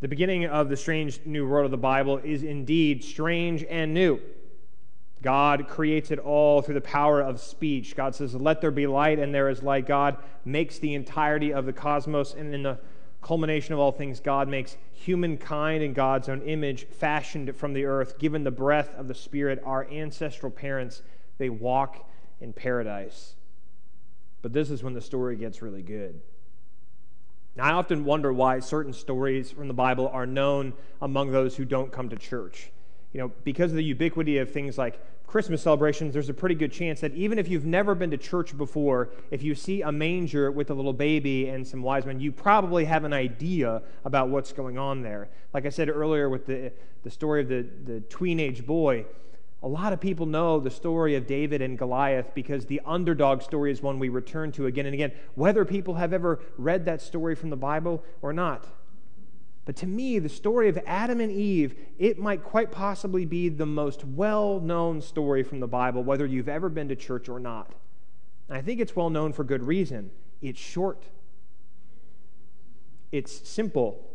The beginning of the strange new world of the Bible is indeed strange and new. God creates it all through the power of speech. God says, Let there be light, and there is light. God makes the entirety of the cosmos, and in the culmination of all things, God makes humankind in God's own image, fashioned from the earth, given the breath of the Spirit. Our ancestral parents, they walk in paradise. But this is when the story gets really good. Now, I often wonder why certain stories from the Bible are known among those who don't come to church. You know, because of the ubiquity of things like Christmas celebrations, there's a pretty good chance that even if you've never been to church before, if you see a manger with a little baby and some wise men, you probably have an idea about what's going on there. Like I said earlier with the, the story of the, the tween-age boy, a lot of people know the story of David and Goliath because the underdog story is one we return to again and again, whether people have ever read that story from the Bible or not. But to me, the story of Adam and Eve, it might quite possibly be the most well known story from the Bible, whether you've ever been to church or not. And I think it's well known for good reason. It's short, it's simple,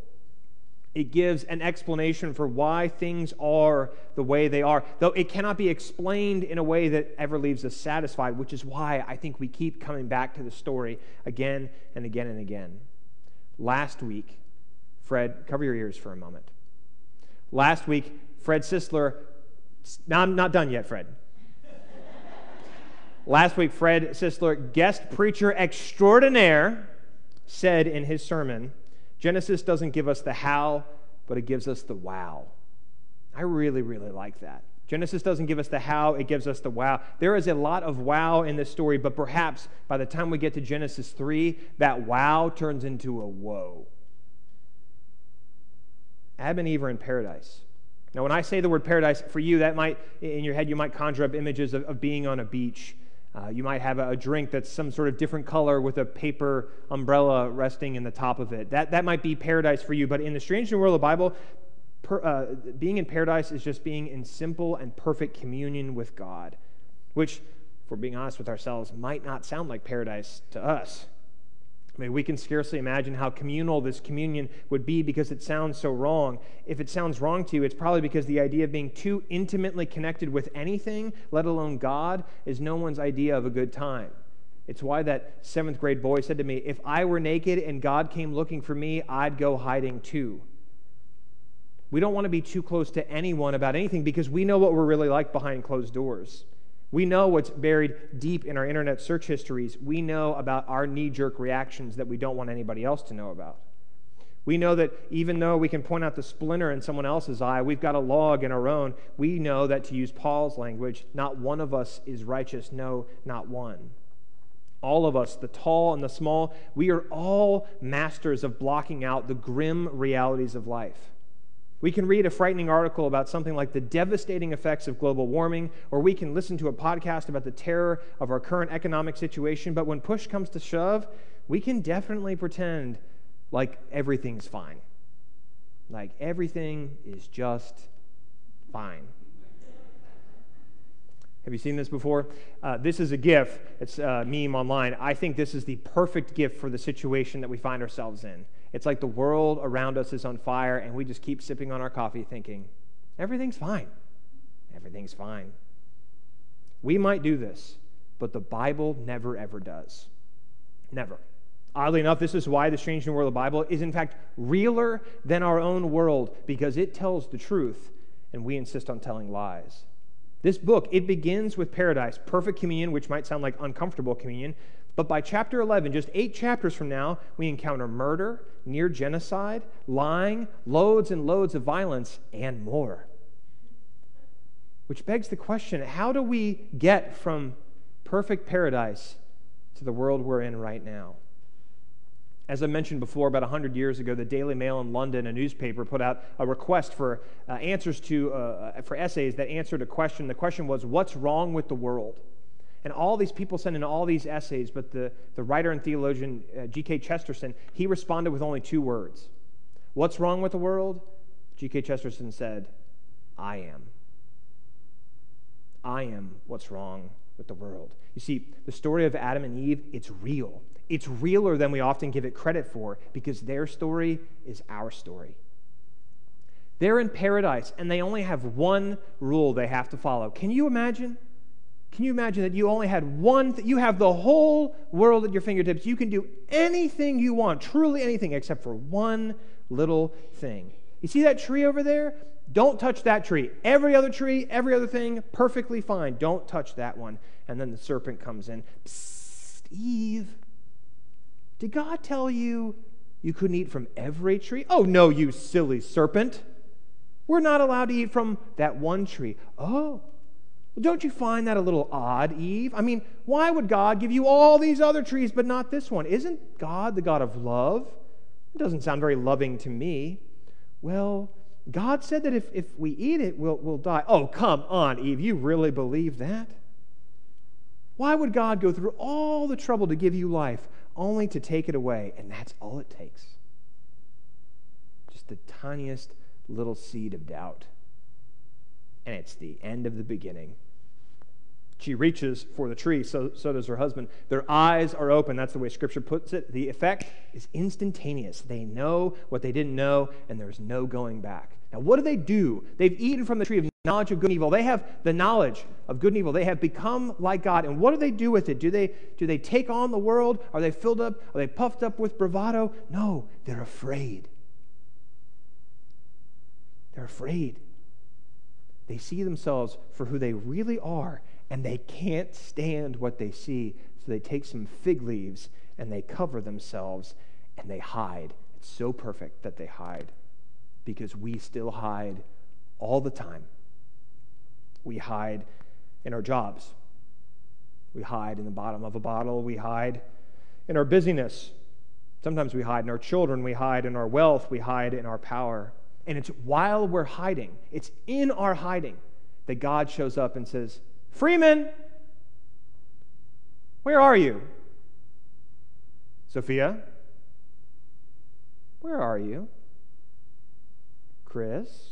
it gives an explanation for why things are the way they are, though it cannot be explained in a way that ever leaves us satisfied, which is why I think we keep coming back to the story again and again and again. Last week, Fred, cover your ears for a moment. Last week, Fred Sisler, now I'm not done yet, Fred. Last week, Fred Sisler, guest preacher extraordinaire, said in his sermon, Genesis doesn't give us the how, but it gives us the wow. I really, really like that. Genesis doesn't give us the how, it gives us the wow. There is a lot of wow in this story, but perhaps by the time we get to Genesis 3, that wow turns into a whoa. Adam and Eve are in paradise. Now, when I say the word paradise, for you, that might, in your head, you might conjure up images of, of being on a beach uh, you might have a, a, drink that's some sort of different color with a paper umbrella resting in the top of it. That, that might be paradise for you, but in the strange new world of the Bible, per, uh, being in paradise is just being in simple and perfect communion with God, which, if we're being honest with ourselves, might not sound like paradise to us. I mean, we can scarcely imagine how communal this communion would be because it sounds so wrong. If it sounds wrong to you, it's probably because the idea of being too intimately connected with anything, let alone God, is no one's idea of a good time. It's why that seventh grade boy said to me, If I were naked and God came looking for me, I'd go hiding too. We don't want to be too close to anyone about anything because we know what we're really like behind closed doors. We know what's buried deep in our internet search histories. We know about our knee jerk reactions that we don't want anybody else to know about. We know that even though we can point out the splinter in someone else's eye, we've got a log in our own. We know that, to use Paul's language, not one of us is righteous. No, not one. All of us, the tall and the small, we are all masters of blocking out the grim realities of life. We can read a frightening article about something like the devastating effects of global warming, or we can listen to a podcast about the terror of our current economic situation. But when push comes to shove, we can definitely pretend like everything's fine. Like everything is just fine. Have you seen this before? Uh, this is a GIF. It's a meme online. I think this is the perfect GIF for the situation that we find ourselves in. It's like the world around us is on fire, and we just keep sipping on our coffee thinking, everything's fine. Everything's fine. We might do this, but the Bible never, ever does. Never. Oddly enough, this is why the strange new world of the Bible is, in fact, realer than our own world because it tells the truth and we insist on telling lies. This book, it begins with paradise, perfect communion, which might sound like uncomfortable communion, but by chapter 11, just eight chapters from now, we encounter murder, near genocide, lying, loads and loads of violence, and more. Which begs the question how do we get from perfect paradise to the world we're in right now? As I mentioned before, about 100 years ago, the Daily Mail in London, a newspaper, put out a request for uh, answers to, uh, for essays that answered a question. The question was, What's wrong with the world? And all these people sent in all these essays, but the, the writer and theologian uh, G.K. Chesterton, he responded with only two words. What's wrong with the world? G.K. Chesterton said, I am. I am what's wrong with the world. You see, the story of Adam and Eve, it's real. It's realer than we often give it credit for because their story is our story. They're in paradise and they only have one rule they have to follow. Can you imagine? Can you imagine that you only had one? Th- you have the whole world at your fingertips. You can do anything you want, truly anything, except for one little thing. You see that tree over there? Don't touch that tree. Every other tree, every other thing, perfectly fine. Don't touch that one. And then the serpent comes in. Psst, Eve, did God tell you you couldn't eat from every tree? Oh, no, you silly serpent. We're not allowed to eat from that one tree. Oh, well, don't you find that a little odd, Eve? I mean, why would God give you all these other trees but not this one? Isn't God the God of love? It doesn't sound very loving to me. Well, God said that if, if we eat it, we'll, we'll die. Oh, come on, Eve. You really believe that? Why would God go through all the trouble to give you life only to take it away? And that's all it takes. Just the tiniest little seed of doubt. And it's the end of the beginning. She reaches for the tree, so, so does her husband. Their eyes are open. That's the way Scripture puts it. The effect is instantaneous. They know what they didn't know, and there's no going back. Now, what do they do? They've eaten from the tree of knowledge of good and evil. They have the knowledge of good and evil. They have become like God. And what do they do with it? Do they, do they take on the world? Are they filled up? Are they puffed up with bravado? No, they're afraid. They're afraid. They see themselves for who they really are, and they can't stand what they see. So they take some fig leaves and they cover themselves and they hide. It's so perfect that they hide because we still hide all the time. We hide in our jobs, we hide in the bottom of a bottle, we hide in our busyness. Sometimes we hide in our children, we hide in our wealth, we hide in our power. And it's while we're hiding, it's in our hiding that God shows up and says, Freeman, where are you? Sophia, where are you? Chris,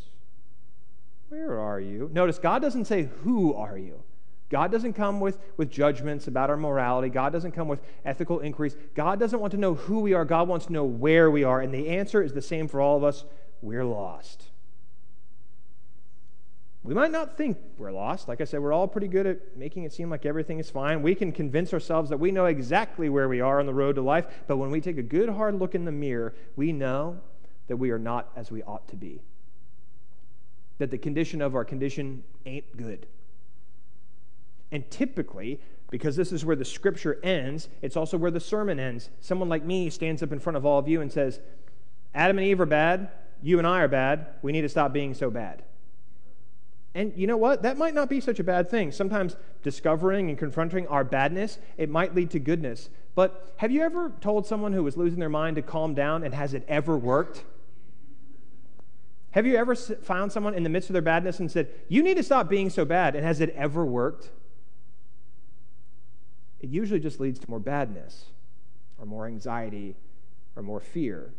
where are you? Notice God doesn't say, Who are you? God doesn't come with, with judgments about our morality. God doesn't come with ethical inquiries. God doesn't want to know who we are. God wants to know where we are. And the answer is the same for all of us we're lost. We might not think we're lost. Like I said, we're all pretty good at making it seem like everything is fine. We can convince ourselves that we know exactly where we are on the road to life. But when we take a good hard look in the mirror, we know that we are not as we ought to be. That the condition of our condition ain't good. And typically, because this is where the scripture ends, it's also where the sermon ends. Someone like me stands up in front of all of you and says, Adam and Eve are bad you and I are bad. We need to stop being so bad. And you know what? That might not be such a bad thing. Sometimes discovering and confronting our badness, it might lead to goodness. But have you ever told someone who was losing their mind to calm down and has it ever worked? Have you ever found someone in the midst of their badness and said, You need to stop being so bad, and has it ever worked? It usually just leads to more badness, or more anxiety, or more fear.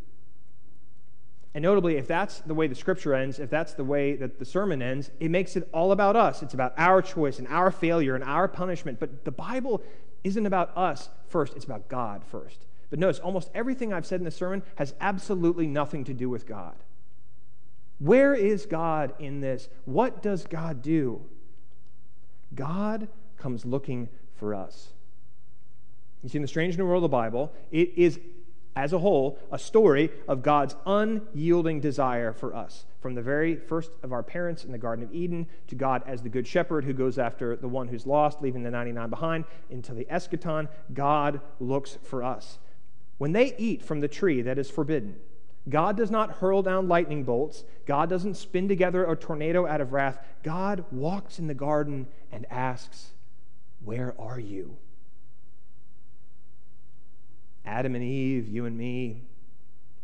And notably, if that's the way the scripture ends, if that's the way that the sermon ends, it makes it all about us. It's about our choice and our failure and our punishment. But the Bible isn't about us first, it's about God first. But notice, almost everything I've said in the sermon has absolutely nothing to do with God. Where is God in this? What does God do? God comes looking for us. You see, in the strange new world of the Bible, it is as a whole, a story of God's unyielding desire for us. From the very first of our parents in the Garden of Eden to God as the Good Shepherd who goes after the one who's lost, leaving the 99 behind, into the eschaton, God looks for us. When they eat from the tree that is forbidden, God does not hurl down lightning bolts. God doesn't spin together a tornado out of wrath. God walks in the garden and asks, Where are you? Adam and Eve, you and me,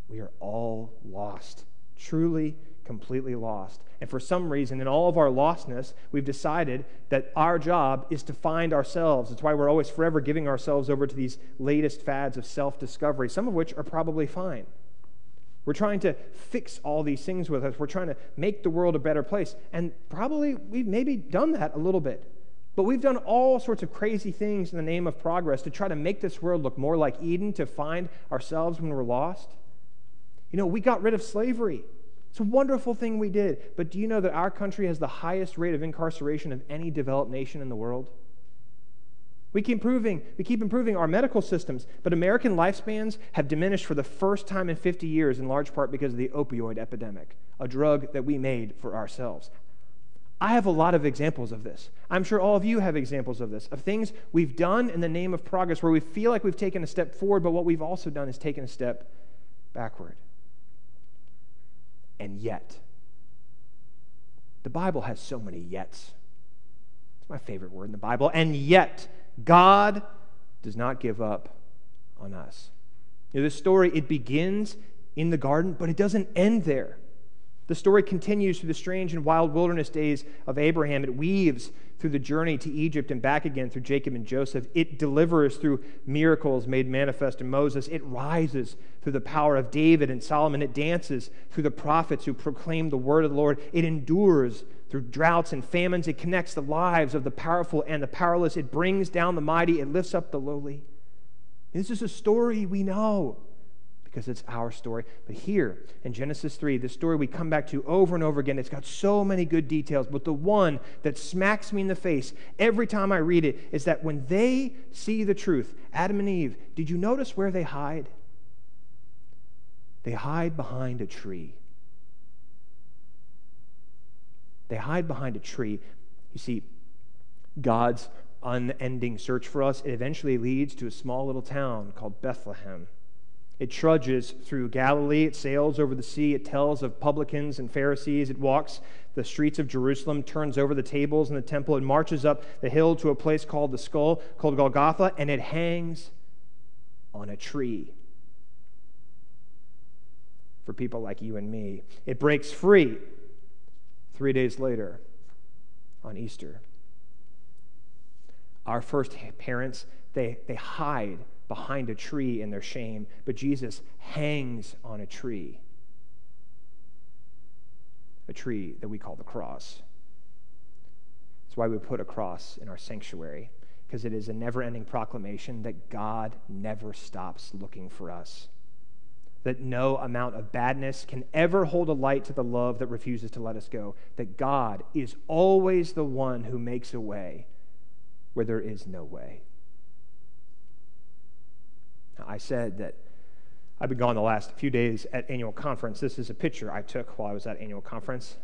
we are all lost. Truly, completely lost. And for some reason, in all of our lostness, we've decided that our job is to find ourselves. That's why we're always forever giving ourselves over to these latest fads of self discovery, some of which are probably fine. We're trying to fix all these things with us. We're trying to make the world a better place. And probably we've maybe done that a little bit. But we've done all sorts of crazy things in the name of progress to try to make this world look more like Eden, to find ourselves when we're lost. You know, we got rid of slavery. It's a wonderful thing we did. But do you know that our country has the highest rate of incarceration of any developed nation in the world? We keep improving, we keep improving our medical systems, but American lifespans have diminished for the first time in 50 years in large part because of the opioid epidemic, a drug that we made for ourselves. I have a lot of examples of this. I'm sure all of you have examples of this, of things we've done in the name of progress where we feel like we've taken a step forward, but what we've also done is taken a step backward. And yet, the Bible has so many yets. It's my favorite word in the Bible. And yet, God does not give up on us. You know, this story, it begins in the garden, but it doesn't end there. The story continues through the strange and wild wilderness days of Abraham. It weaves through the journey to Egypt and back again through Jacob and Joseph. It delivers through miracles made manifest in Moses. It rises through the power of David and Solomon. It dances through the prophets who proclaim the word of the Lord. It endures through droughts and famines. It connects the lives of the powerful and the powerless. It brings down the mighty. It lifts up the lowly. This is a story we know because it's our story. But here in Genesis 3, the story we come back to over and over again, it's got so many good details. But the one that smacks me in the face every time I read it is that when they see the truth, Adam and Eve, did you notice where they hide? They hide behind a tree. They hide behind a tree. You see, God's unending search for us, it eventually leads to a small little town called Bethlehem. It trudges through Galilee. It sails over the sea. It tells of publicans and Pharisees. It walks the streets of Jerusalem, turns over the tables in the temple, and marches up the hill to a place called the skull, called Golgotha, and it hangs on a tree for people like you and me. It breaks free three days later on Easter. Our first parents, they, they hide behind a tree in their shame, but Jesus hangs on a tree. A tree that we call the cross. That's why we put a cross in our sanctuary, because it is a never ending proclamation that God never stops looking for us. That no amount of badness can ever hold a light to the love that refuses to let us go. That God is always the one who makes a way where there is no way. I said that I've been gone the last few days at annual conference. This is a picture I took while I was at annual conference.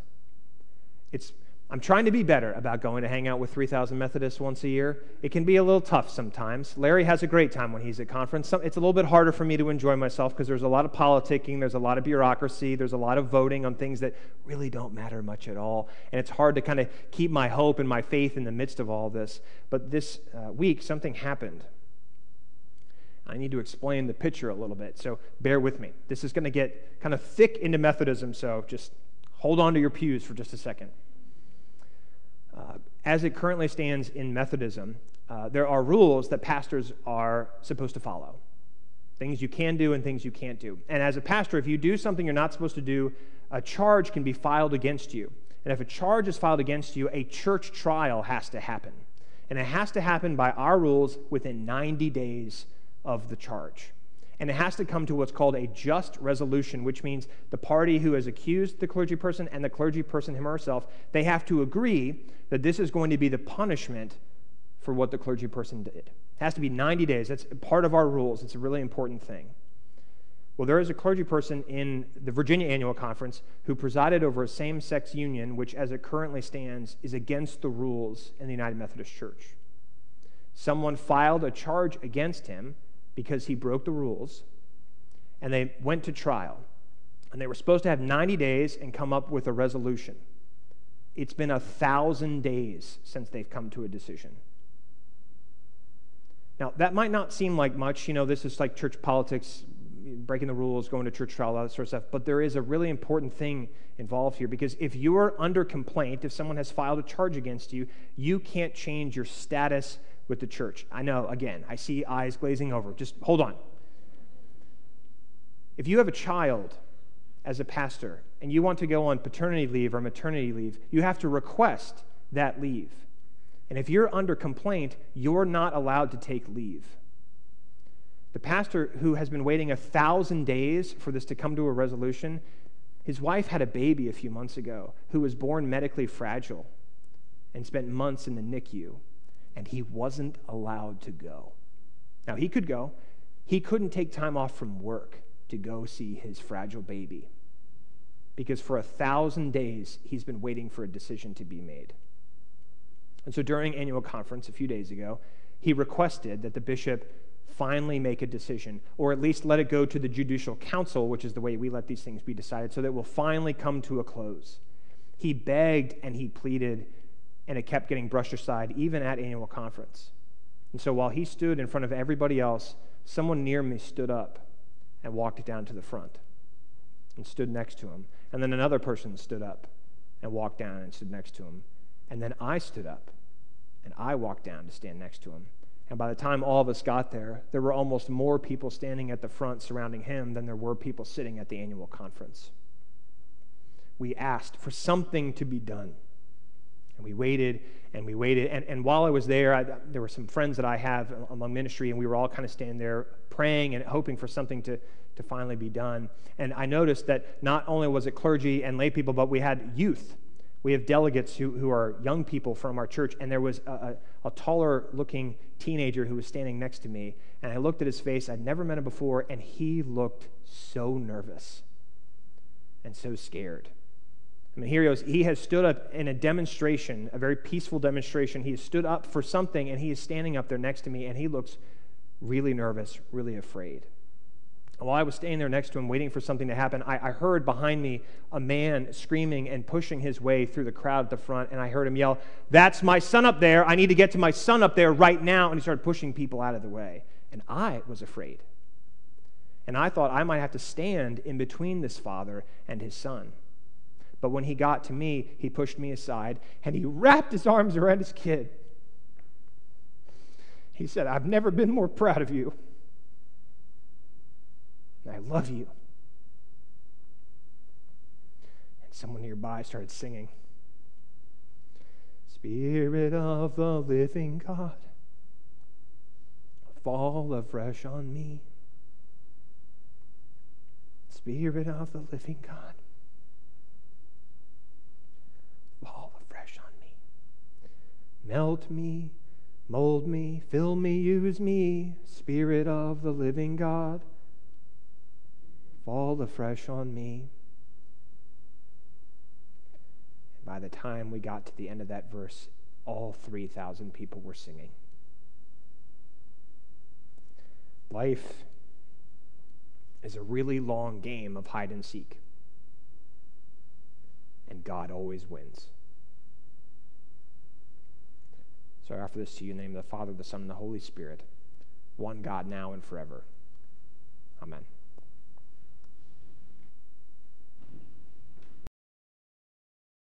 It's I'm trying to be better about going to hang out with 3,000 Methodists once a year. It can be a little tough sometimes. Larry has a great time when he's at conference. It's a little bit harder for me to enjoy myself because there's a lot of politicking, there's a lot of bureaucracy, there's a lot of voting on things that really don't matter much at all. And it's hard to kind of keep my hope and my faith in the midst of all this. But this uh, week, something happened I need to explain the picture a little bit, so bear with me. This is going to get kind of thick into Methodism, so just hold on to your pews for just a second. Uh, as it currently stands in Methodism, uh, there are rules that pastors are supposed to follow things you can do and things you can't do. And as a pastor, if you do something you're not supposed to do, a charge can be filed against you. And if a charge is filed against you, a church trial has to happen. And it has to happen by our rules within 90 days of the charge. And it has to come to what's called a just resolution, which means the party who has accused the clergy person and the clergy person him or herself, they have to agree that this is going to be the punishment for what the clergy person did. It has to be 90 days. That's part of our rules. It's a really important thing. Well, there is a clergy person in the Virginia Annual Conference who presided over a same sex union, which, as it currently stands, is against the rules in the United Methodist Church. Someone filed a charge against him because he broke the rules, and they went to trial. And they were supposed to have 90 days and come up with a resolution. It's been a thousand days since they've come to a decision. Now, that might not seem like much. You know, this is like church politics, breaking the rules, going to church trial, all that sort of stuff. But there is a really important thing involved here because if you are under complaint, if someone has filed a charge against you, you can't change your status with the church. I know, again, I see eyes glazing over. Just hold on. If you have a child as a pastor and you want to go on paternity leave or maternity leave, you have to request that leave. And if you're under complaint, you're not allowed to take leave. The pastor who has been waiting a thousand days for this to come to a resolution, His wife had a baby a few months ago who was born medically fragile and spent months in the NICU, and he wasn't allowed to go. Now, he could go, he couldn't take time off from work to go see his fragile baby because for a thousand days he's been waiting for a decision to be made. And so during annual conference a few days ago, he requested that the bishop finally make a decision, or at least let it go to the judicial council, which is the way we let these things be decided, so that it will finally come to a close. He begged and he pleaded, and it kept getting brushed aside, even at annual conference. And so while he stood in front of everybody else, someone near me stood up and walked down to the front and stood next to him. And then another person stood up and walked down and stood next to him. And then I stood up and I walked down to stand next to him. And by the time all of us got there, there were almost more people standing at the front surrounding him than there were people sitting at the annual conference. We asked for something to be done. And we waited and we waited. And, and while I was there, I, there were some friends that I have among ministry, and we were all kind of standing there praying and hoping for something to, to finally be done. And I noticed that not only was it clergy and lay people, but we had youth. We have delegates who, who are young people from our church, and there was a, a, a taller looking teenager who was standing next to me. And I looked at his face. I'd never met him before, and he looked so nervous and so scared. I mean, here he goes. He has stood up in a demonstration, a very peaceful demonstration. He has stood up for something, and he is standing up there next to me, and he looks really nervous, really afraid. While I was standing there next to him, waiting for something to happen, I, I, heard behind me a man screaming and pushing his way through the crowd at the front, and I heard him yell, That's my son up there. I need to get to my son up there right now. And he started pushing people out of the way. And I was afraid. And I thought I might have to stand in between this father and his son. But when he got to me, he pushed me aside and he wrapped his arms around his kid. He said, I've never been more proud of you. I love you. And someone nearby started singing Spirit of the living God, fall afresh on me. Spirit of the living God, fall afresh on me. Melt me, mold me, fill me, use me, Spirit of the living God fall afresh on me. And by the time we got to the end of that verse, all 3,000 people were singing. Life is a really long game of hide and seek, and God always wins. So I offer this to you in the name of the Father, the Son, and the Holy Spirit, one God now and forever. Amen.